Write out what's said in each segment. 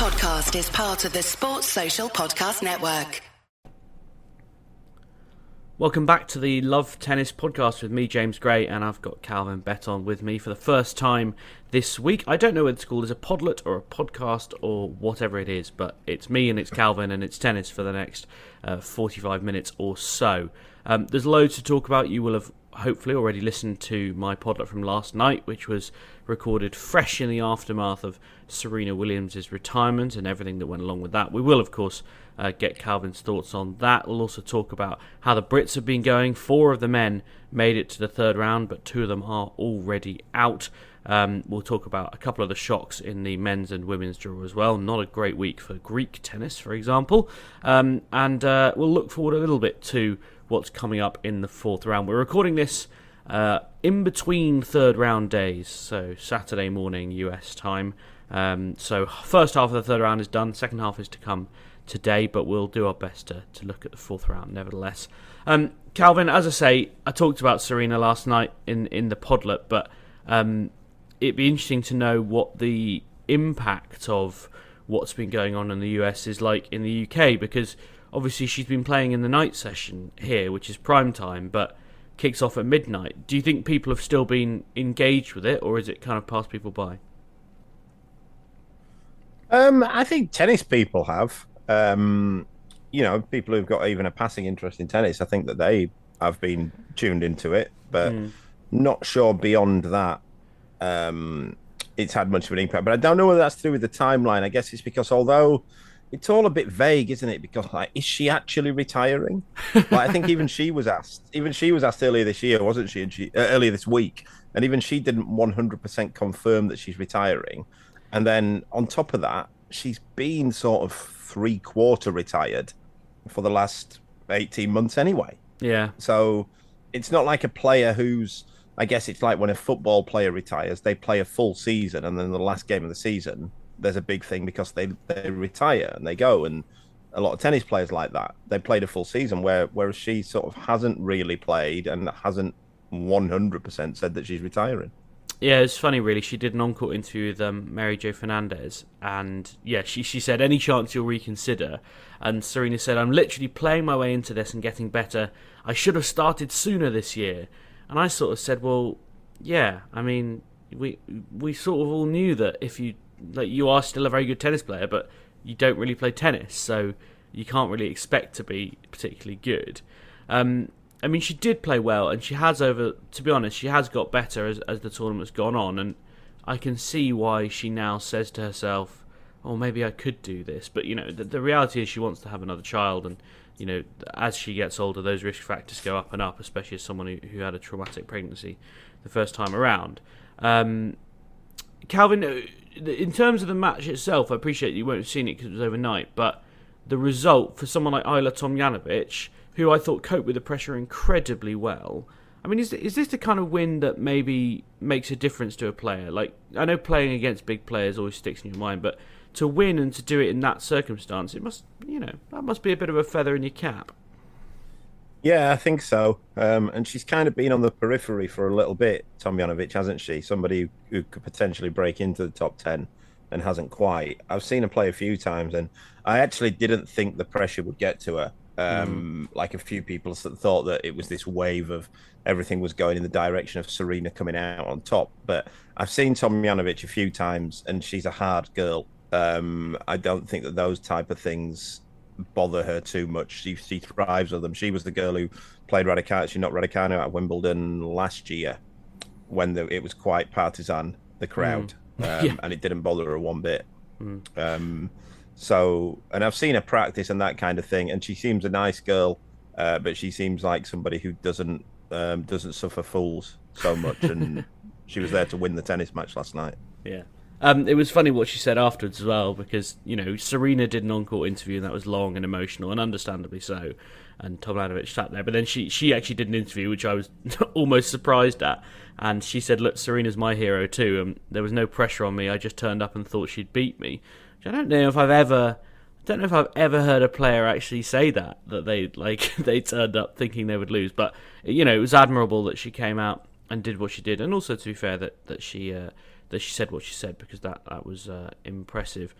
podcast is part of the Sports Social Podcast Network. Welcome back to the Love Tennis podcast with me, James Gray, and I've got Calvin Betton with me for the first time this week. I don't know whether it's called a podlet or a podcast or whatever it is, but it's me and it's Calvin and it's tennis for the next uh, 45 minutes or so. Um, there's loads to talk about. You will have hopefully already listened to my podlet from last night, which was recorded fresh in the aftermath of Serena Williams' retirement and everything that went along with that. We will, of course, uh, get Calvin's thoughts on that. We'll also talk about how the Brits have been going. Four of the men made it to the third round, but two of them are already out. Um, we'll talk about a couple of the shocks in the men's and women's draw as well. Not a great week for Greek tennis, for example. Um, and uh, we'll look forward a little bit to what's coming up in the fourth round. We're recording this uh, in between third round days, so Saturday morning US time. Um, so first half of the third round is done. Second half is to come today, but we'll do our best to, to look at the fourth round nevertheless. Um, Calvin, as I say, I talked about Serena last night in in the podlet, but um, it'd be interesting to know what the impact of what's been going on in the US is like in the UK because obviously she's been playing in the night session here, which is prime time, but kicks off at midnight. Do you think people have still been engaged with it, or is it kind of passed people by? Um, I think tennis people have. Um, you know, people who've got even a passing interest in tennis. I think that they have been tuned into it, but mm. not sure beyond that. Um, it's had much of an impact, but I don't know whether that's to do with the timeline. I guess it's because although it's all a bit vague, isn't it? Because like, is she actually retiring? like, I think even she was asked. Even she was asked earlier this year, wasn't she? And she uh, earlier this week, and even she didn't one hundred percent confirm that she's retiring. And then on top of that, she's been sort of three quarter retired for the last eighteen months anyway. Yeah. So it's not like a player who's. I guess it's like when a football player retires, they play a full season, and then the last game of the season there's a big thing because they they retire and they go and a lot of tennis players like that they played a full season where whereas she sort of hasn't really played and hasn't 100% said that she's retiring yeah, it's funny, really. She did an on-court interview with um, Mary Joe Fernandez, and yeah, she she said, "Any chance you'll reconsider?" And Serena said, "I'm literally playing my way into this and getting better. I should have started sooner this year." And I sort of said, "Well, yeah. I mean, we we sort of all knew that if you like you are still a very good tennis player, but you don't really play tennis, so you can't really expect to be particularly good. Um, I mean, she did play well, and she has over. To be honest, she has got better as as the tournament's gone on, and I can see why she now says to herself, "Oh, maybe I could do this." But you know, the, the reality is she wants to have another child, and you know, as she gets older, those risk factors go up and up, especially as someone who, who had a traumatic pregnancy the first time around. Um, Calvin, uh, in terms of the match itself, I appreciate you won't have seen it because it was overnight, but the result for someone like Ajla Tomljanovic, who I thought coped with the pressure incredibly well. I mean, is is this the kind of win that maybe makes a difference to a player? Like, I know playing against big players always sticks in your mind, but to win and to do it in that circumstance, it must, you know, that must be a bit of a feather in your cap. Yeah, I think so. Um, and she's kind of been on the periphery for a little bit, Tomljanovic, hasn't she? Somebody who could potentially break into the top 10 and hasn't quite. I've seen her play a few times, and I actually didn't think the pressure would get to her. Um, mm. Like a few people thought that it was this wave of everything was going in the direction of Serena coming out on top. But I've seen Tomljanovic a few times, and she's a hard girl. Um, I don't think that those type of things bother her too much. She, she thrives with them. She was the girl who played Raducanu. She knocked Raducanu at Wimbledon last year when the, it was quite partisan, the crowd, mm. um, yeah. and it didn't bother her one bit. Mm. Um, so, and I've seen her practice and that kind of thing, and she seems a nice girl, uh, but she seems like somebody who doesn't um, doesn't suffer fools so much, and she was there to win the tennis match last night. Yeah. Um, it was funny what she said afterwards as well because you know Serena did an on-court interview and that was long and emotional and understandably so, and Tomljanovic sat there. But then she she actually did an interview which I was almost surprised at, and she said, "Look, Serena's my hero too. and there was no pressure on me. I just turned up and thought she'd beat me." Which I don't know if I've ever. I don't know if I've ever heard a player actually say that that they like they turned up thinking they would lose, but you know it was admirable that she came out and did what she did, and also to be fair that that she uh, that she said what she said because that that was uh, impressive.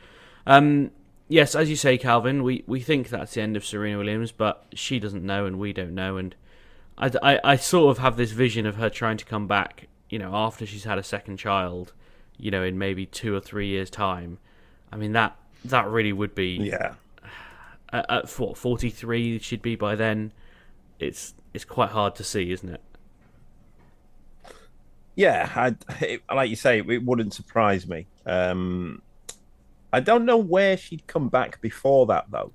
Um, yes, as you say, Calvin, we, we think that's the end of Serena Williams, but she doesn't know and we don't know. And I, I, I sort of have this vision of her trying to come back, you know, after she's had a second child, you know, in maybe two or three years' time. I mean, that that really would be. Yeah. At, at what, 43 she'd be by then. It's it's quite hard to see, isn't it? Yeah, I, it, like you say, it wouldn't surprise me. Um, I don't know where she'd come back before that though.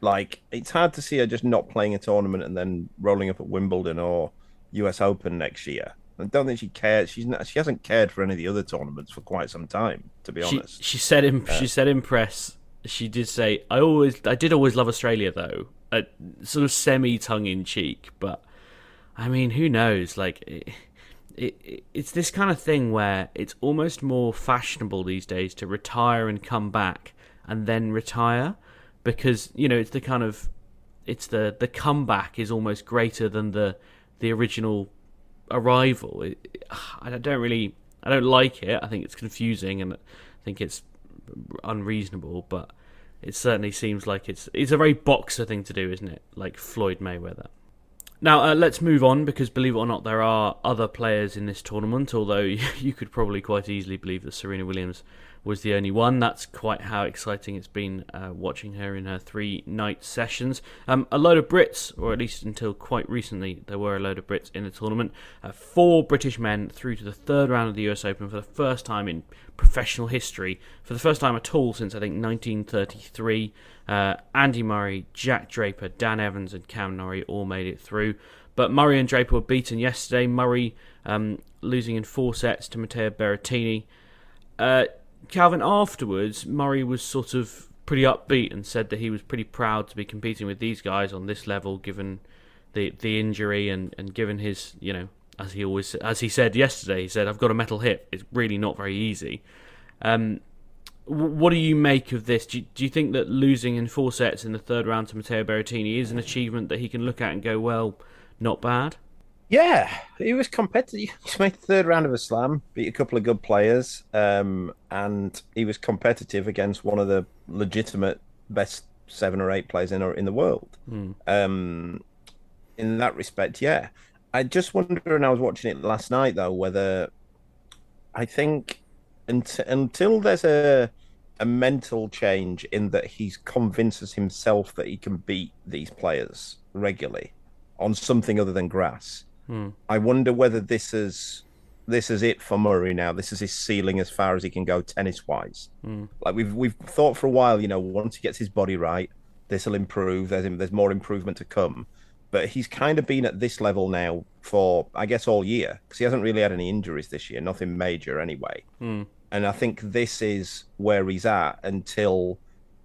Like it's hard to see her just not playing a tournament and then rolling up at Wimbledon or US Open next year. I don't think she cares. She's not, she hasn't cared for any of the other tournaments for quite some time, to be she, honest. She said in uh, she said in press. She did say, "I always, I did always love Australia, though." Uh, sort of semi tongue in cheek, but I mean, who knows? Like, it, it, it's this kind of thing where it's almost more fashionable these days to retire and come back and then retire because you know it's the kind of it's the the comeback is almost greater than the the original arrival. It, I don't really I don't like it. I think it's confusing and I think it's unreasonable, but it certainly seems like it's it's a very boxer thing to do, isn't it? Like Floyd Mayweather. Now, uh, let's move on because, believe it or not, there are other players in this tournament, although you could probably quite easily believe that Serena Williams was the only one. That's quite how exciting it's been uh, watching her in her three night sessions. Um, a load of Brits, or at least until quite recently, there were a load of Brits in the tournament. Uh, four British men through to the third round of the US Open for the first time in professional history, for the first time at all since I think 1933. Uh, Andy Murray, Jack Draper, Dan Evans, and Cam Norrie all made it through. But Murray and Draper were beaten yesterday. Murray um, losing in four sets to Matteo Berrettini. Uh, Calvin, afterwards, Murray was sort of pretty upbeat and said that he was pretty proud to be competing with these guys on this level, given the the injury and, and given his, you know, as he always as he said yesterday, he said, "I've got a metal hip. It's really not very easy." Um, what do you make of this? Do you, do you think that losing in four sets in the third round to Matteo Berrettini is an achievement that he can look at and go, "Well, not bad"? Yeah, he was competitive. He made the third round of a slam, beat a couple of good players, um, and he was competitive against one of the legitimate best seven or eight players in in the world. Mm. Um, in that respect, yeah. I just wonder, and I was watching it last night though, whether I think until, until there's a a mental change in that he convinces himself that he can beat these players regularly on something other than grass Hmm. I wonder whether this is this is it for Murray now. This is his ceiling as far as he can go tennis wise. Hmm. Like we've we've thought for a while, you know, once he gets his body right, this will improve. There's there's more improvement to come. But he's kind of been at this level now for I guess all year because he hasn't really had any injuries this year, nothing major anyway. Hmm. And I think this is where he's at until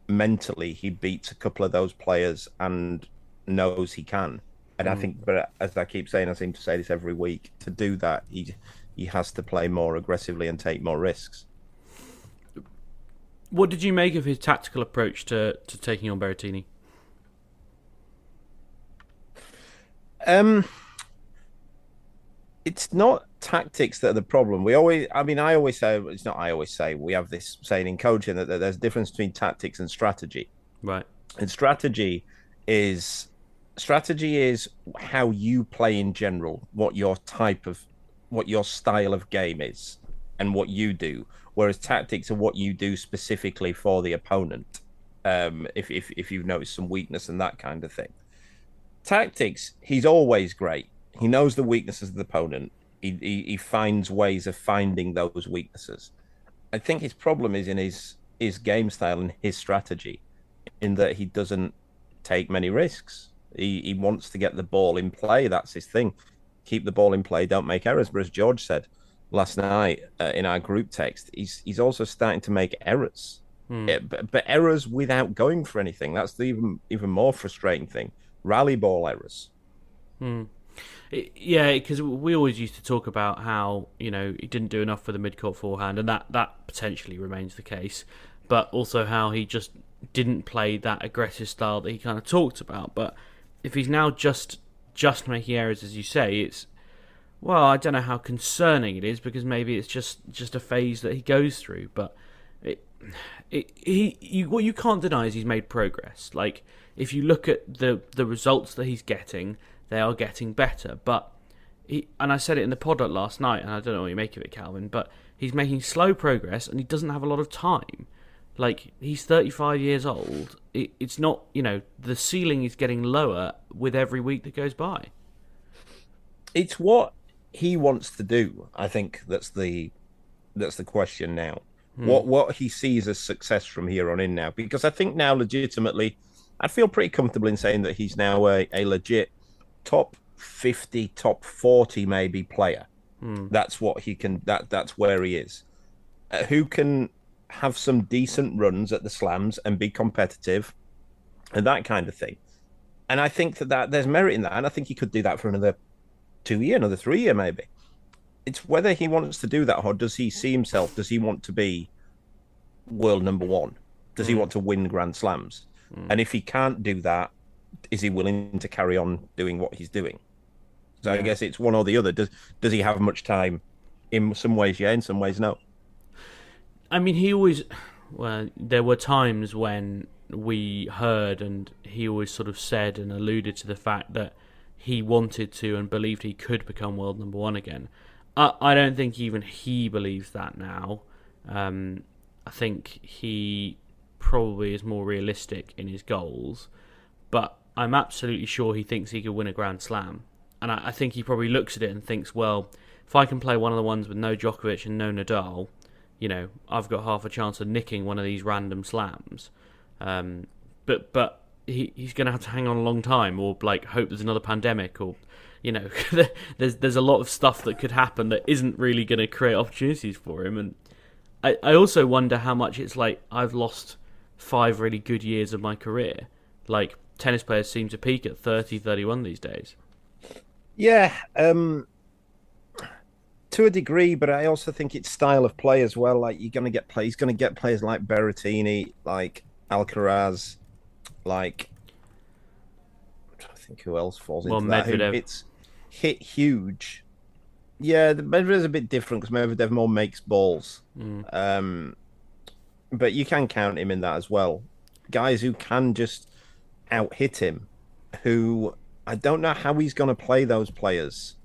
mentally he beats a couple of those players and knows he can. And mm. I think, but as I keep saying, I seem to say this every week. To do that, he he has to play more aggressively and take more risks. What did you make of his tactical approach to, to taking on Berrettini? Um, it's not tactics that are the problem. We always, I mean, I always say it's not. I always say we have this saying in coaching that, that there's a difference between tactics and strategy. Right. And strategy is strategy is how you play in general, what your type of, what your style of game is, and what you do. Whereas tactics are what you do specifically for the opponent. Um, if if if you've noticed some weakness and that kind of thing. Tactics, he's always great. He knows the weaknesses of the opponent. He, he, he finds ways of finding those weaknesses. I think his problem is in his his game style and his strategy, in that he doesn't take many risks. He he wants to get the ball in play. That's his thing. Keep the ball in play. Don't make errors. But as George said last night uh, in our group text, he's he's also starting to make errors. Hmm. Yeah, but, but, errors without going for anything. That's the even even more frustrating thing. Rally ball errors. Hmm. Yeah, because we always used to talk about how you know he didn't do enough for the mid court forehand, and that that potentially remains the case. But also how he just didn't play that aggressive style that he kind of talked about. But if he's now just just making errors, as you say, it's Well, I don't know how concerning it is because maybe it's just just a phase that he goes through. But it, it he you what you can't deny is he's made progress. Like if you look at the the results that he's getting, they are getting better. But he, and I said it in the pod last night, and I don't know what you make of it, Calvin. But he's making slow progress, and he doesn't have a lot of time. Like he's 35 years old. It, it's not, you know, the ceiling is getting lower with every week that goes by. It's what he wants to do. I think that's the that's the question now. Hmm. What what he sees as success from here on in now, because I think now legitimately, I feel pretty comfortable in saying that he's now a, a legit top 50, top 40 maybe player. Hmm. That's what he can. That that's where he is. Uh, who can have some decent runs at the slams and be competitive and that kind of thing. And I think that, that there's merit in that. And I think he could do that for another two year, another three year, maybe. It's whether he wants to do that or does he see himself? Does he want to be world number one? Does mm. he want to win Grand Slams? Mm. And if he can't do that, is he willing to carry on doing what he's doing? So yeah. I guess it's one or the other. Does does he have much time? In some ways, yeah. In some ways, no. I mean, he always. Well, there were times when we heard, and he always sort of said and alluded to the fact that he wanted to and believed he could become world number one again. I, I don't think even he believes that now. Um, I think he probably is more realistic in his goals, but I'm absolutely sure he thinks he could win a Grand Slam. And I, I think he probably looks at it and thinks, well, if I can play one of the ones with no Djokovic and no Nadal, you know, I've got half a chance of nicking one of these random slams. Um, but but he he's going to have to hang on a long time, or like hope there's another pandemic, or you know, there's there's a lot of stuff that could happen that isn't really going to create opportunities for him. And I I also wonder how much it's like I've lost five really good years of my career. Like tennis players seem to peak at 30, 31 these days. Yeah, um, to a degree, but I also think it's style of play as well. Like you're going to get play, he's going to get players like Berrettini, like Alcaraz, like I'm trying to think who else falls well, into Medvedev. that. It's hit huge. Yeah, the Medvedev's a bit different because Medvedev more makes balls. Mm. Um, but you can count him in that as well. Guys who can just out hit him, who I don't know how he's going to play those players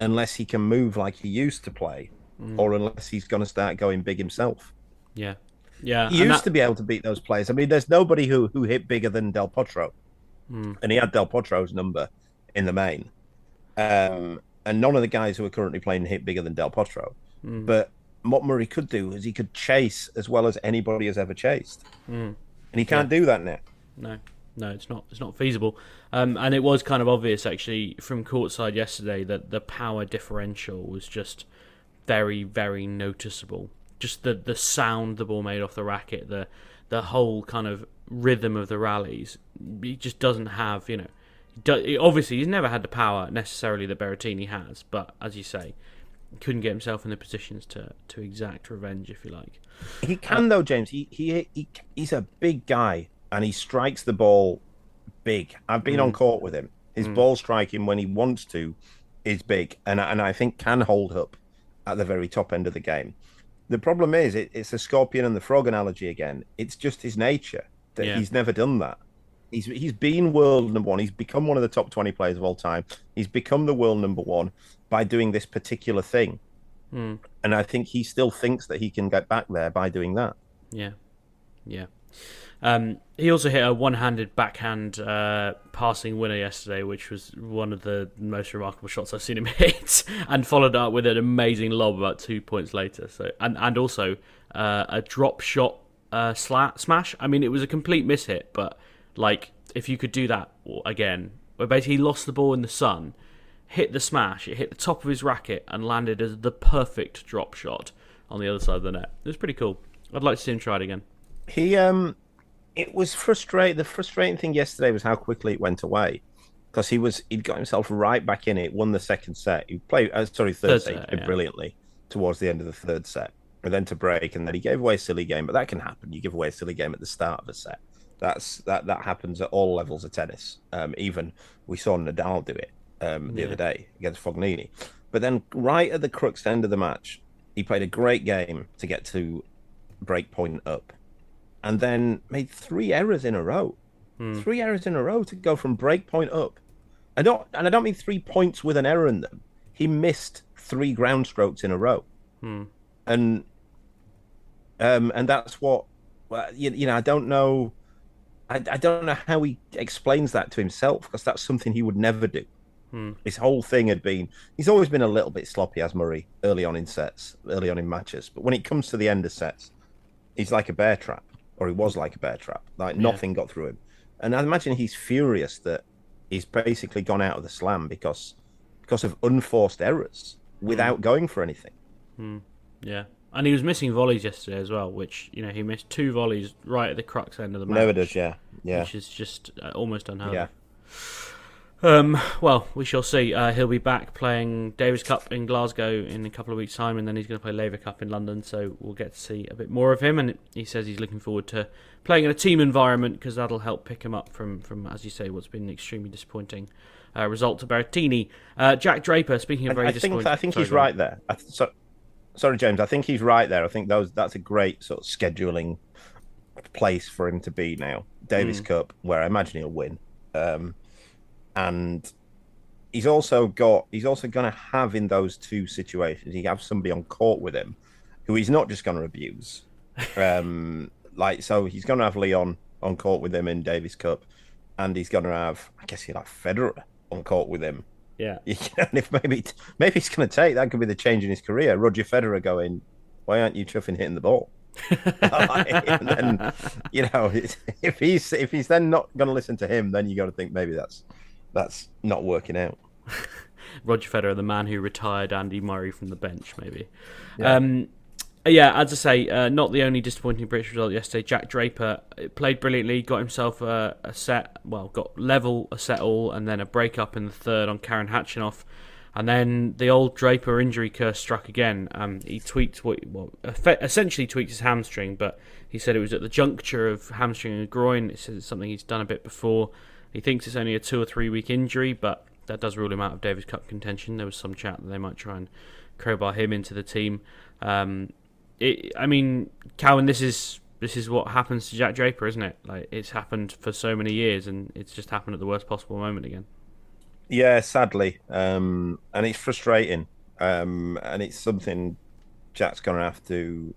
unless he can move like he used to play, mm. or unless he's going to start going big himself. Yeah, yeah. He used that... to be able to beat those players. I mean, there's nobody who who hit bigger than Del Potro, mm. and he had Del Potro's number in the main. Um, and none of the guys who are currently playing hit bigger than Del Potro. Mm. But what Murray could do is he could chase as well as anybody has ever chased, mm. and he can't yeah. do that now. No no, it's not. It's not feasible. Um, and it was kind of obvious actually from courtside yesterday that the power differential was just very, very noticeable. Just the the sound the ball made off the racket, the the whole kind of rhythm of the rallies. He just doesn't have, you know. Do, obviously, he's never had the power necessarily that Berrettini has, but as you say, couldn't get himself in the positions to, to exact revenge, if you like. He can uh, though, James. He, he he he's a big guy and he strikes the ball big. I've been mm. on court with him. His mm. ball striking when he wants to is big, and and I think can hold up at the very top end of the game. The problem is, it, it's the scorpion and the frog analogy again. It's just his nature that yeah. he's never done that. He's he's been world number one. He's become one of the top twenty players of all time. He's become the world number one by doing this particular thing, mm. and I think he still thinks that he can get back there by doing that. Yeah, yeah. Um, he also hit a one-handed backhand uh, passing winner yesterday, which was one of the most remarkable shots I've seen him hit, and followed up with an amazing lob about two points later. So, and and also uh, a drop shot uh, sla- smash. I mean, it was a complete mishit, but like if you could do that again, where basically he lost the ball in the sun, hit the smash, it hit the top of his racket, and landed as the perfect drop shot on the other side of the net. It was pretty cool. I'd like to see him try it again. He um it was frustrating. The frustrating thing yesterday was how quickly it went away because he was he'd got himself right back in it. Won the second set. He played uh, sorry third, third set, yeah. brilliantly towards the end of the third set, and then to break, and then he gave away a silly game. But that can happen. You give away a silly game at the start of a set. That's that that happens at all levels of tennis. Um, even we saw Nadal do it um, the yeah. other day against Fognini. But then, right at the crux end of the match, he played a great game to get to break point up, and then made three errors in a row. Hmm. Three errors in a row to go from break point up. I don't, and I don't mean three points with an error in them. He missed three ground strokes in a row, hmm. and um, and that's what well, you, you know. I don't know. I, I don't know how he explains that to himself because that's something he would never do. Hmm. His whole thing had been he's always been a little bit sloppy as Murray early on in sets, early on in matches. But when it comes to the end of sets, he's like a bear trap, or he was like a bear trap. Like nothing got through him. And I imagine he's furious that he's basically gone out of the slam because because of unforced errors without going for anything. Yeah. And he was missing volleys yesterday as well, which, you know, he missed two volleys right at the crux end of the match. Never does, yeah, yeah, Which is just uh, almost unheard yeah. of. Um, well, we shall see. Uh, he'll be back playing Davis Cup in Glasgow in a couple of weeks' time, and then he's going to play Laver Cup in London. So we'll get to see a bit more of him. And he says he's looking forward to playing in a team environment because that'll help pick him up from, from as you say, what's been an extremely disappointing uh, result to Berrettini. Uh, Jack Draper, speaking of very I think disappointing, I think Sorry, he's right there. I th- so, sorry, James. I think he's right there. I think those that's a great sort of scheduling place for him to be now. Davis Cup, where I imagine he'll win, um, and he's also got he's also going to have in those two situations. He have somebody on court with him who he's not just going to abuse. Um, like so, he's going to have Leon on court with him in Davis Cup, and he's going to have I guess he'll have Federer on court with him Yeah. you and if maybe maybe he's going to take that could be the change in his career. Roger Federer going, why aren't you chuffing hitting the ball? and then, you know, if he's if he's then not going to listen to him, then you got to think maybe that's that's not working out. Roger Federer, the man who retired Andy Murray from the bench, maybe. Yeah, um, yeah as I say, uh, not the only disappointing British result yesterday. Jack Draper uh, played brilliantly, got himself a, a set, well, got level, a set all, and then a break up in the third on Karen Khachanov. And then the old Draper injury curse struck again. Um, he tweaked what, well, essentially tweaked his hamstring, but he said it was at the juncture of hamstring and groin. It's something he's done a bit before. He thinks it's only a two or three week injury, but that does rule him out of Davis Cup contention. There was some chat that they might try and crowbar him into the team. Um, it, I mean, Calvin, this is this is what happens to Jack Draper, isn't it? Like it's happened for so many years, and it's just happened at the worst possible moment again. Yeah, sadly, um, and it's frustrating, um, and it's something Jack's going to have to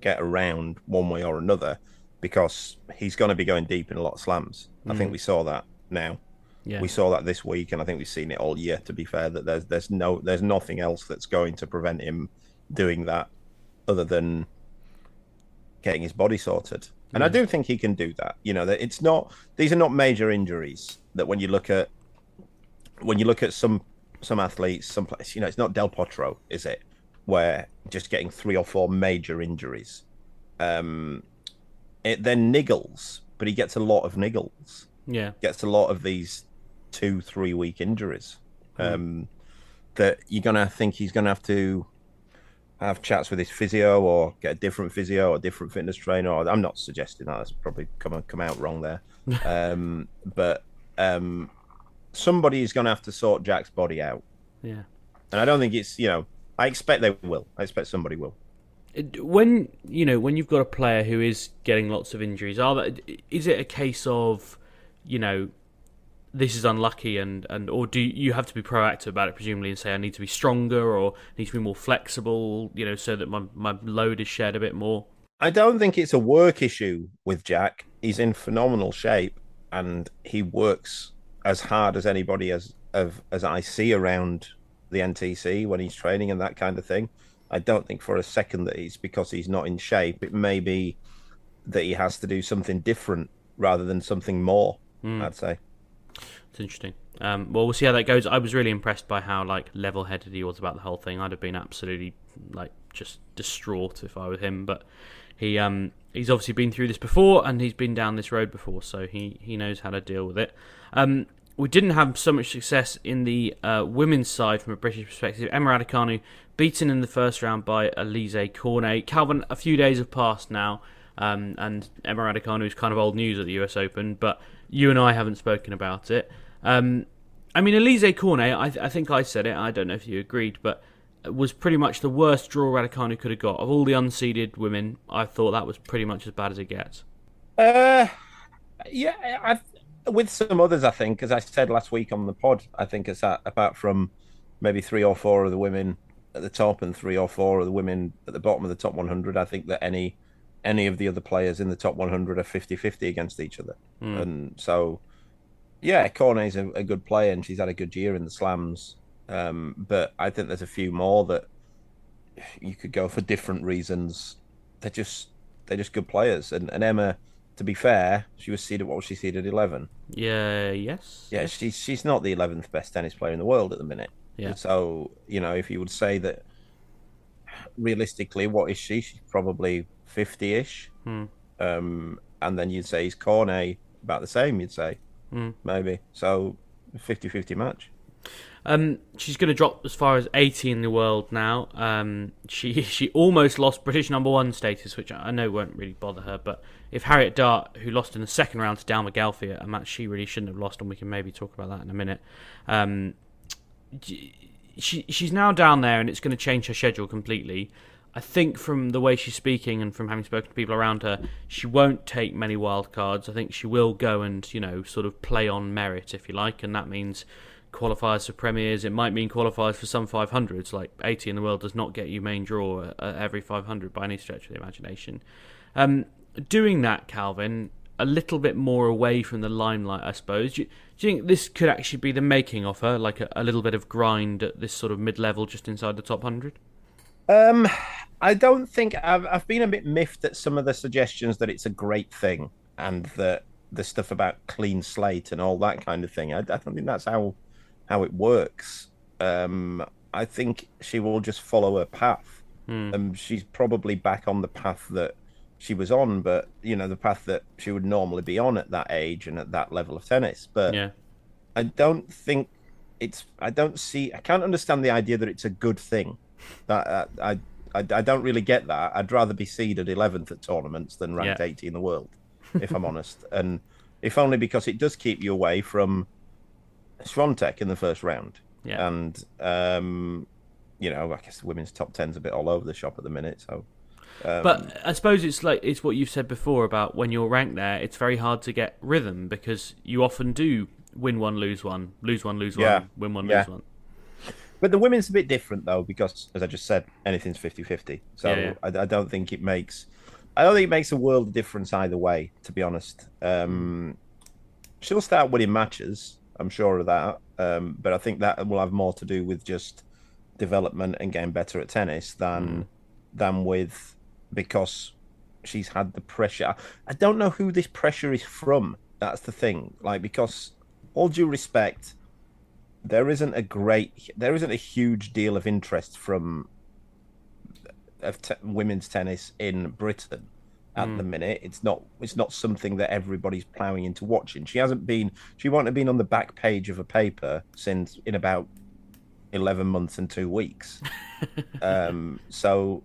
get around one way or another because he's going to be going deep in a lot of slams. I think we saw that now. Yeah, We saw that this week, and I think we've seen it all year. To be fair, that there's there's no there's nothing else that's going to prevent him doing that, other than getting his body sorted. And I do think he can do that. You know, that it's not these are not major injuries. That when you look at when you look at some some athletes, some place, you know, it's not Del Potro, is it? Where just getting three or four major injuries. Um, it then niggles, but he gets a lot of niggles yeah, gets a lot of these two, three week injuries. Um, that you're gonna think he's gonna have to have chats with his physio or get a different physio or a different fitness trainer. Or I'm not suggesting that. That's probably come come out wrong there. um, but um, somebody is gonna have to sort Jack's body out, yeah. and I don't think it's you know. I expect they will. I expect somebody will. When you know when you've got a player who is getting lots of injuries, are that is it a case of you know this is unlucky and and or do you have to be proactive about it presumably and say I need to be stronger or need to be more flexible, you know, so that my my load is shared a bit more. I don't think it's a work issue with Jack. He's in phenomenal shape and he works as hard as anybody as of as I see around the NTC when he's training and that kind of thing. I don't think for a second that it's because he's not in shape. It may be that he has to do something different rather than something more. I'd say. It's interesting. Um, well, we'll see how that goes. I was really impressed by how like level-headed he was about the whole thing. I'd have been absolutely like just distraught if I were him, but he um he's obviously been through this before and he's been down this road before, so he he knows how to deal with it. Um, we didn't have so much success in the uh, women's side from a British perspective. Emma Raducanu beaten in the first round by Alizé Cornet. Calvin, a few days have passed now. Um, and Emma Raducanu is kind of old news at the US Open, but you and I haven't spoken about it. Um, I mean, Alizé Cornet, I, th- I think I said it. I don't know if you agreed, but was pretty much the worst draw Raducanu could have got of all the unseeded women. I thought that was pretty much as bad as it gets. Uh, yeah, I, with some others, I think, as I said last week on the pod, I think it's that apart from maybe three or four of the women at the top and three or four of the women at the bottom of the top 100, I think that any any of the other players in the top 100 are 50-50 against each other. Mm. And so, yeah, Cornet's a, a good player and she's had a good year in the slams. Um, but I think there's a few more that you could go for different reasons. They're just they're just good players. And, and Emma, to be fair, she was seeded. What was she seeded? Eleven. Yeah. Yes. Yeah. She's she's not the eleventh best tennis player in the world at the minute. Yeah. So you know, if you would say that realistically, what is she? She's probably fifty-ish. Hmm. Um, and then you'd say he's Cornet about the same. You'd say hmm. maybe so 50-50 match. Um, she's going to drop as far as 80 in the world now. Um, she she almost lost British number one status, which I know won't really bother her. But if Harriet Dart, who lost in the second round to Dalma Galfi a match she really shouldn't have lost, and we can maybe talk about that in a minute. Um, she she's now down there, and it's going to change her schedule completely. I think from the way she's speaking and from having spoken to people around her, she won't take many wild cards. I think she will go and you know sort of play on merit, if you like, and that means qualifiers for premiers. It might mean qualifiers for some 500s. Like 80 in the world does not get you main draw at every 500 by any stretch of the imagination. Um, doing that, Calvin, a little bit more away from the limelight, I suppose. Do you, do you think this could actually be the making of her, like a, a little bit of grind at this sort of mid-level, just inside the top hundred? Um, I don't think I've I've been a bit miffed at some of the suggestions that it's a great thing and that the stuff about clean slate and all that kind of thing. I, I don't think that's how how it works. Um, I think she will just follow her path. Mm. Um, she's probably back on the path that she was on, but you know the path that she would normally be on at that age and at that level of tennis. But yeah. I don't think it's. I don't see. I can't understand the idea that it's a good thing. That uh, I, I, I don't really get that. I'd rather be seeded eleventh at tournaments than ranked yeah. 80 in the world, if I'm honest. And if only because it does keep you away from Swiatek in the first round. Yeah. And, um, you know, I guess the women's top 10's a bit all over the shop at the minute. So. Um, but I suppose it's like it's what you've said before about when you're ranked there, it's very hard to get rhythm because you often do win one, lose one, lose one, lose yeah. one, win one, yeah. lose one. But the women's a bit different though because, as I just said, anything's 50-50. So yeah, I, I, don't think it makes, I don't think it makes a world of difference either way. To be honest, um, she'll start winning matches. I'm sure of that. Um, but I think that will have more to do with just development and getting better at tennis than mm. than with because she's had the pressure. I don't know who this pressure is from. That's the thing. Like because all due respect, there isn't a great, there isn't a huge deal of interest from of te- women's tennis in Britain at mm. the minute. It's not it's not something that everybody's ploughing into watching. She hasn't been she won't have been on the back page of a paper since in about eleven months and two weeks. um, so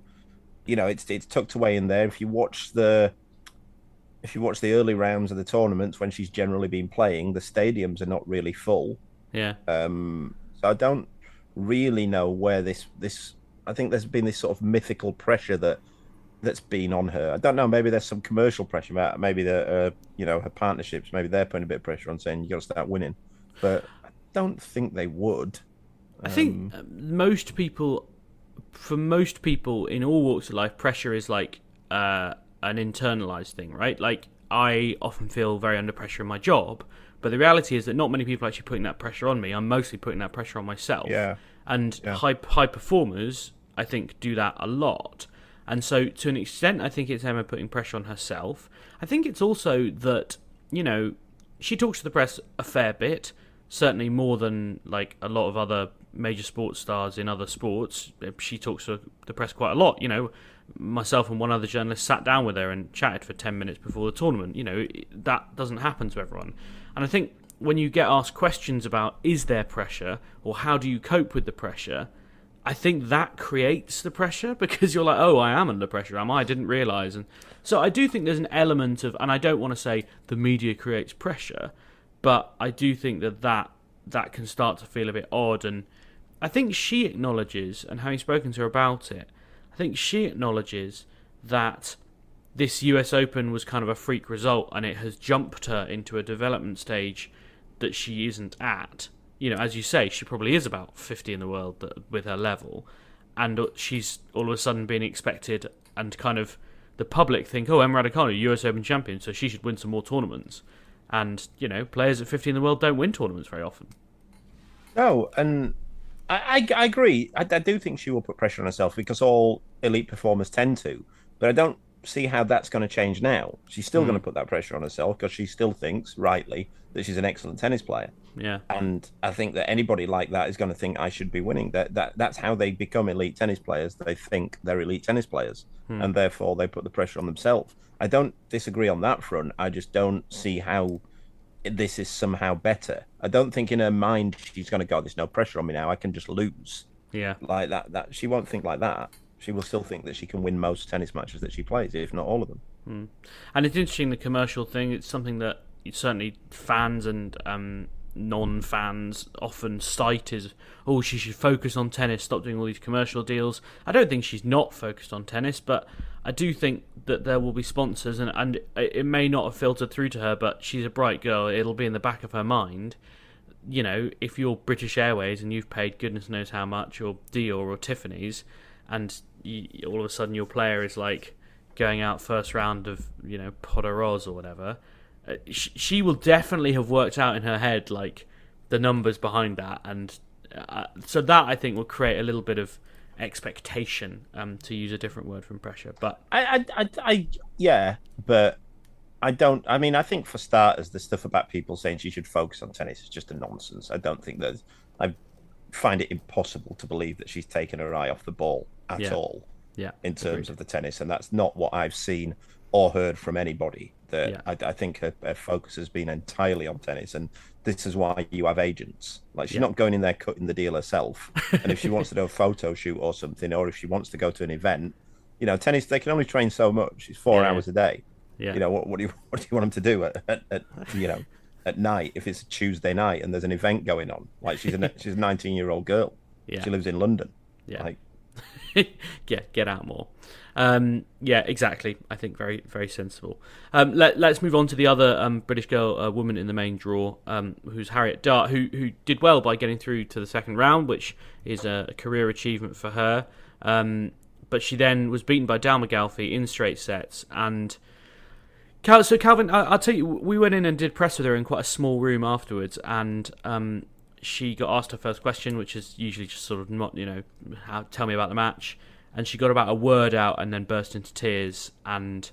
you know it's it's tucked away in there. If you watch the if you watch the early rounds of the tournaments when she's generally been playing, the stadiums are not really full. Yeah. Um, so I don't really know where this this. I think there's been this sort of mythical pressure that that's been on her. I don't know. Maybe there's some commercial pressure. About maybe the uh, you know her partnerships. Maybe they're putting a bit of pressure on saying you got to start winning. But I don't think they would. I think um, most people, for most people in all walks of life, pressure is like uh, an internalized thing, right? Like I often feel very under pressure in my job, but the reality is that not many people are actually putting that pressure on me. I'm mostly putting that pressure on myself. Yeah. And yeah. high high performers, I think, do that a lot. And so, to an extent, I think it's Emma putting pressure on herself. I think it's also that, you know, she talks to the press a fair bit, certainly more than like a lot of other major sports stars in other sports. Uh, she talks to the press quite a lot. You know, myself and one other journalist sat down with her and chatted for 10 minutes before the tournament. You know, that doesn't happen to everyone. And I think when you get asked questions about is there pressure or how do you cope with the pressure, I think that creates the pressure because you're like, oh, I am under pressure, am I? I didn't realize. And so I do think there's an element of, and I don't want to say the media creates pressure, but I do think that that that can start to feel a bit odd. And I think she acknowledges, and having spoken to her about it, I think she acknowledges that this US Open was kind of a freak result and it has jumped her into a development stage that she isn't at. You know, as you say, she probably is about 50 in the world with her level, and she's all of a sudden being expected, and kind of the public think, oh, Emma Raducanu, US Open champion, so she should win some more tournaments. And, you know, players at 50 in the world don't win tournaments very often. No, and I, I, I agree. I, I do think she will put pressure on herself because all elite performers tend to. But I don't see how that's going to change now. She's still mm. going to put that pressure on herself because she still thinks, rightly, that she's an excellent tennis player. Yeah. And I think that anybody like that is going to think I should be winning. That that that's how they become elite tennis players. They think they're elite tennis players, mm. and therefore they put the pressure on themselves. I don't disagree on that front. I just don't see how this is somehow better. I don't think in her mind she's going to go. There's no pressure on me now. I can just lose. Yeah. Like that. That she won't think like that she will still think that she can win most tennis matches that she plays, if not all of them. Mm. And it's interesting the commercial thing. It's something that certainly fans and um, non-fans often cite as, oh, she should focus on tennis, stop doing all these commercial deals. I don't think she's not focused on tennis, but I do think that there will be sponsors, and, and it may not have filtered through to her, but she's a bright girl. It'll be in the back of her mind. You know, if you're British Airways and you've paid goodness knows how much, or Dior or Tiffany's, and you, all of a sudden your player is like going out first round of you know Portoroz or whatever, uh, she, she will definitely have worked out in her head like the numbers behind that, and uh, so that I think will create a little bit of expectation, um, to use a different word from pressure. But I, I, I, I yeah, but I don't. I mean, I think for starters, the stuff about people saying she should focus on tennis is just a nonsense. I don't think there's. I find it impossible to believe that she's taken her eye off the ball at yeah. all. Yeah, in terms agreed. of the tennis, and that's not what I've seen or heard from anybody. That yeah. I, I, think her, her, focus has been entirely on tennis, and this is why you have agents. Like she's yeah. not going in there cutting the deal herself. and if she wants to do a photo shoot or something, or if she wants to go to an event, you know, tennis they can only train so much. It's four yeah. hours a day. Yeah. You know what? What do you what do you want them to do at, at, at you know at night if it's a Tuesday night and there's an event going on? Like she's a she's a 19 year old girl. Yeah. She lives in London. Yeah. Like get get out more. Um, yeah, exactly. I think very very sensible. Um, let, us move on to the other um, British girl, uh, woman in the main draw, um, who's Harriet Dart, who who did well by getting through to the second round, which is a, a career achievement for her. Um, but she then was beaten by Dalma Galfi in straight sets and. Cal- so Calvin, I- will tell you, we went in and did press with her in quite a small room afterwards, and um, she got asked her first question, which is usually just sort of not, you know, how, tell me about the match. And she got about a word out and then burst into tears and,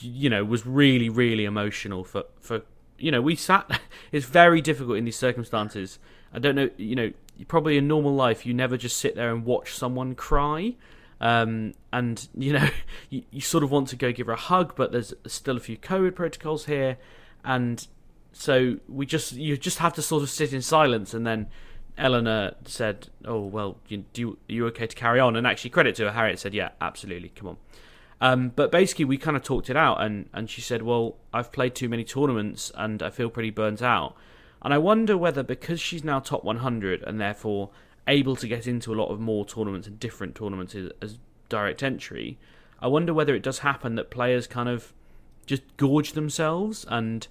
you know, was really, really emotional for, for you know, we sat, it's very difficult in these circumstances. I don't know, you know, probably in normal life, you never just sit there and watch someone cry. Um, and, you know, you, you sort of want to go give her a hug, but there's still a few COVID protocols here. And so we just you just have to sort of sit in silence, and then Eleanor said, "Oh well, you, do you, are you okay to carry on?" And actually, credit to her, Harriet said, "Yeah, absolutely, come on." Um, but basically, we kind of talked it out, and and she said, "Well, I've played too many tournaments, and I feel pretty burnt out." And I wonder whether because she's now top 100 and therefore able to get into a lot of more tournaments and different tournaments as, as direct entry, I wonder whether it does happen that players kind of just gorge themselves and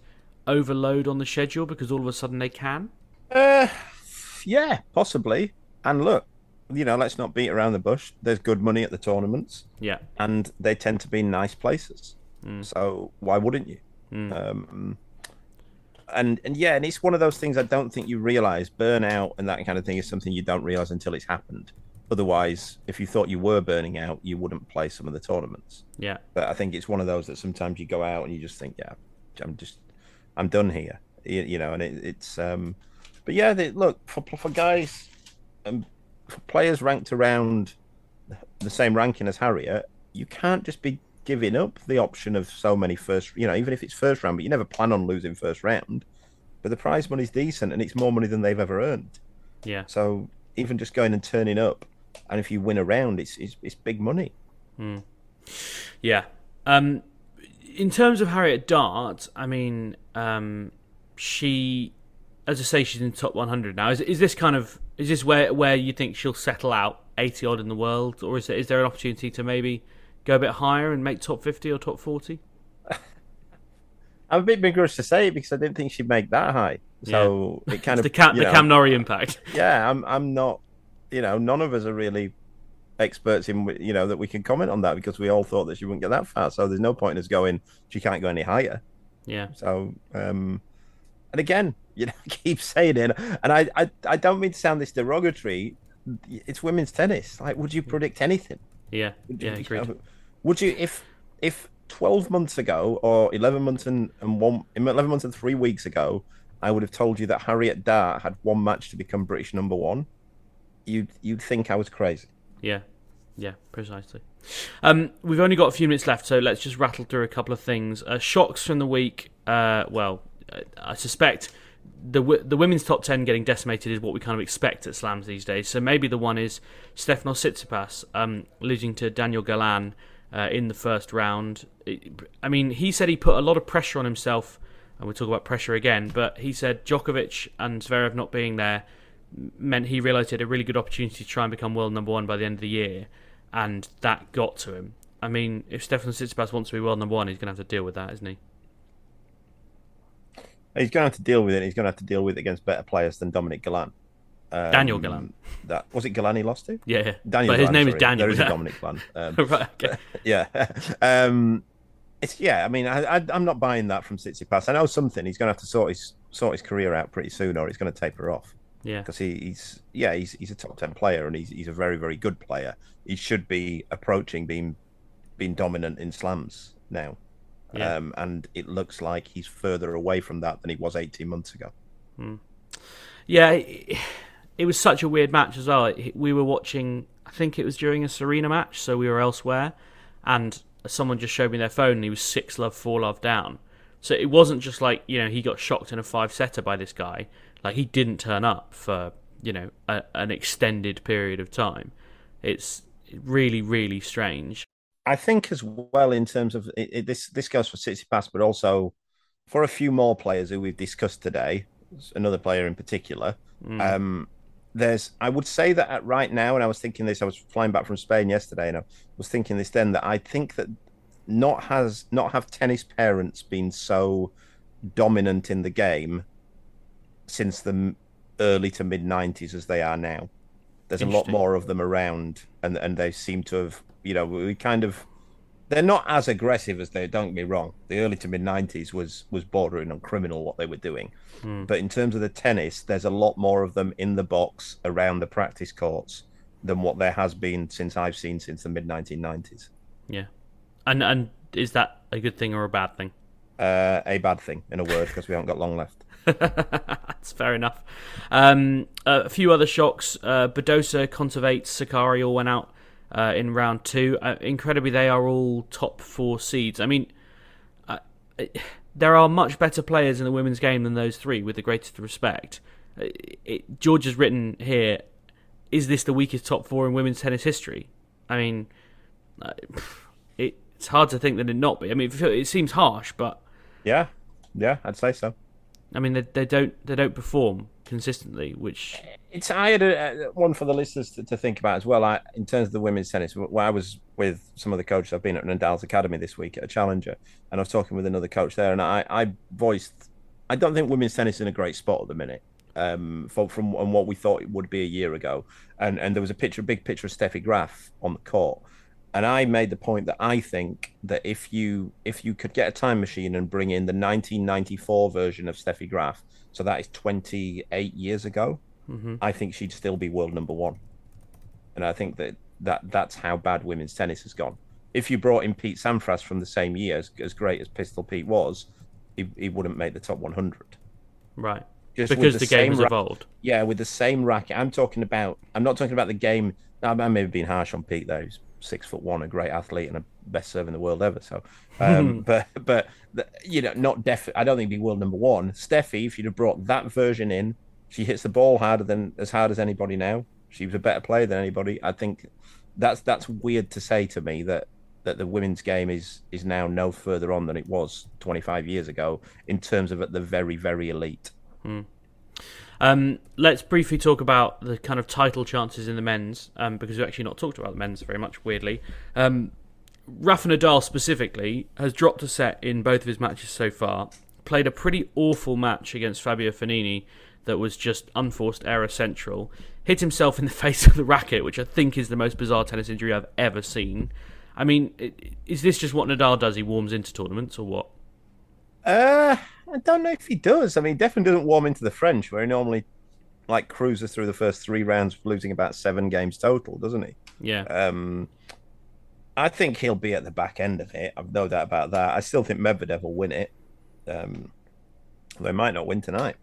overload on the schedule because all of a sudden they can? Uh, yeah, possibly. And look, you know, let's not beat around the bush. There's good money at the tournaments. Yeah. And they tend to be nice places. Mm. So why wouldn't you? Mm. Um, and and yeah, and it's one of those things I don't think you realize. Burnout and that kind of thing is something you don't realize until it's happened. Otherwise, if you thought you were burning out, you wouldn't play some of the tournaments. Yeah. But I think it's one of those that sometimes you go out and you just think, yeah, I'm just I'm done here. You, you know, and it, it's um, but yeah, they, look for for guys, um, for players ranked around the same ranking as Harriet, you can't just be giving up the option of so many first. You know, even if it's first round, but you never plan on losing first round. But the prize money's decent, and it's more money than they've ever earned. Yeah. So even just going and turning up, and if you win a round, it's it's, it's big money. Mm. Yeah. Um, in terms of Harriet Dart, I mean, um, she as I say, she's in the top 100 now. Is is this kind of is this where where you think she'll settle out 80 odd in the world, or is there, is there an opportunity to maybe go a bit higher and make top 50 or top 40? I'm a bit begrudged to say it because I didn't think she'd make that high. So it kind of the Cam, you the know, Cam Norrie impact. yeah, I'm I'm not, you know, none of us are really experts in, you know, that we can comment on that because we all thought that she wouldn't get that far. So there's no point in us going, she can't go any higher. Yeah. So, um, and again, you know, I keep saying it, and I, I, I don't mean to sound this derogatory. It's women's tennis. Like, would you predict anything? Yeah. You, Yeah. you Agreed. know, would you, if, if 12 months ago or 11 months and, and one, 11 months and three weeks ago, I would have told you that Harriet Dart had one match to become British number one, you'd, you'd think I was crazy. Yeah, yeah, precisely. Um, we've only got a few minutes left, so let's just rattle through a couple of things. Uh, shocks from the week. Uh, well, uh, I suspect the the women's top ten getting decimated is what we kind of expect at slams these days. So maybe the one is Stefanos Tsitsipas um, losing to Daniel Galan uh, in the first round. I mean, he said he put a lot of pressure on himself, and we'll talk about pressure again. But he said Djokovic and Zverev not being there meant he realised he had a really good opportunity to try and become world number one by the end of the year, and that got to him. I mean, if Stefan Tsitsipas wants to be world number one, he's going to have to deal with that, isn't he? He's going to have to deal with it. He's going to have to deal with it against better players than Dominic Galan. Um, Daniel Galan. That was it. Galan he lost to. Yeah, yeah. Daniel but his Galan, name sorry. is Daniel. There is a Dominic Galan. Um, right. Okay. yeah. Um, it's yeah. I mean, I, I, I'm not buying that from Tsitsipas. I know something. He's going to have to sort his sort his career out pretty soon, or he's going to taper off. Yeah. because he, he's yeah he's he's a top ten player and he's he's a very very good player. He should be approaching being being dominant in slams now, Yeah. um, and it looks like he's further away from that than he was eighteen months ago. Yeah, it, was such a weird match as well. We were watching, I think it was during a Serena match, so we were elsewhere, and someone just showed me their phone and he was 6 love, 4 love down. So it wasn't just like, you know, he got shocked in a five setter by this guy. Like, he didn't turn up for, you know, a, an extended period of time. It's really, really strange. I think as well in terms of it, it, this this goes for Tsitsipas, but also for a few more players who we've discussed today. Another player in particular. Um, there's I would say that at right now, and I was thinking this. I was flying back from Spain yesterday, and I was thinking this then that I think that not has not have tennis parents been so dominant in the game since the early to mid 90s as they are now. There's a lot more of them around, and and they seem to have, you know, we kind of. They're not as aggressive as they. Don't get me wrong. The early to mid '90s was was bordering on criminal what they were doing, but in terms of the tennis, there's a lot more of them in the box around the practice courts than what there has been since I've seen since the mid 1990s. Yeah. And and is that a good thing or a bad thing? Uh, a bad thing, in a word, because we haven't got long left. That's fair enough. Um, a few other shocks. Uh, Badosa, Kontaveit, Sakkari all went out uh, in round two. Uh, incredibly, they are all top four seeds. I mean, uh, there are much better players in the women's game than those three, with the greatest respect. Uh, It, George has written here, is this the weakest top four in women's tennis history? I mean, uh, it, it's hard to think that it not be. I mean, it it seems harsh, but Yeah, yeah, I'd say so. I mean, they, they don't they don't perform consistently, which It's I had a, a- one for the listeners to, to think about as well. I, in terms of the women's tennis, where I was with some of the coaches, I've been at Nadal's academy this week at a challenger, and I was talking with another coach there, and I, I voiced, I don't think women's tennis is in a great spot at the minute. Um, from from what we thought it would be a year ago, and and there was a picture, a big picture of Steffi Graf on the court, and I made the point that I think that if you if you could get a time machine and bring in the 1994 version of Steffi Graf, so that is 28 years ago, mm-hmm. I think she'd still be world number one. And I think that, that that's how bad women's tennis has gone. If you brought in Pete Sampras from the same year, as, as great as Pistol Pete was, he, he wouldn't make the top 100. right Just because the, game same has ra- evolved. Yeah, with the same racket. I'm talking about. I'm not talking about the game. I, I may have been harsh on Pete though. He's six foot one, a great athlete, and a best serve in the world ever. So, um, but but you know, not def. I don't think he'd be world number one. Steffi, if you'd have brought that version in, she hits the ball harder than as hard as anybody now. She was a better player than anybody. I think that's that's weird to say to me that that the women's game is is now no further on than it was 25 years ago in terms of at the very very elite. Um, let's briefly talk about the kind of title chances in the men's, um, because we've actually not talked about the men's very much, weirdly. Um, Rafa Nadal specifically has dropped a set in both of his matches so far. Played a pretty awful match against Fabio Fognini that was just unforced error central. Hit himself in the face of the racket, which I think is the most bizarre tennis injury I've ever seen. I mean, is this just what Nadal does? He warms into tournaments, or what? Uh, I don't know if he does. I mean, he definitely doesn't warm into the French, where he normally like cruises through the first three rounds, losing about seven games total, doesn't he? Yeah. Um, I think he'll be at the back end of it. I've no doubt about that. I still think Medvedev will win it. Um, they might not win tonight.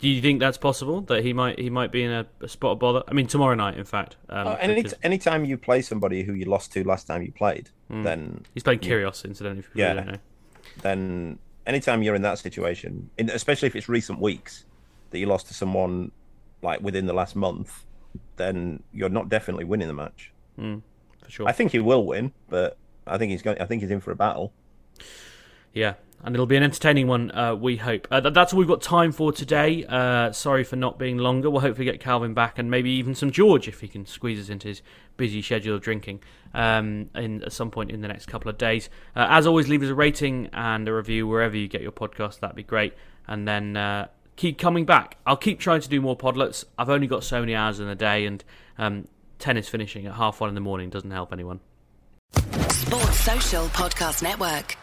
Do you think that's possible that he might he might be in a, a spot of bother? I mean, tomorrow night, in fact. Um, oh, any because... anytime you play somebody who you lost to last time you played, mm. then he's playing Kyrgios, incidentally. yeah. Then anytime you're in that situation, especially if it's recent weeks that you lost to someone like within the last month, then you're not definitely winning the match. Mm for sure. I think he will win, but I think he's going. I think he's in for a battle. Yeah, and it'll be an entertaining one. Uh, we hope. Uh, that's all we've got time for today. Uh, sorry for not being longer. We'll hopefully get Calvin back, and maybe even some George if he can squeeze us into his busy schedule of drinking um, in at some point in the next couple of days. Uh, as always, leave us a rating and a review wherever you get your podcast. That'd be great. And then uh, keep coming back. I'll keep trying to do more podlets. I've only got so many hours in the day, and um, tennis finishing at half one in the morning doesn't help anyone. Sports Social Podcast Network.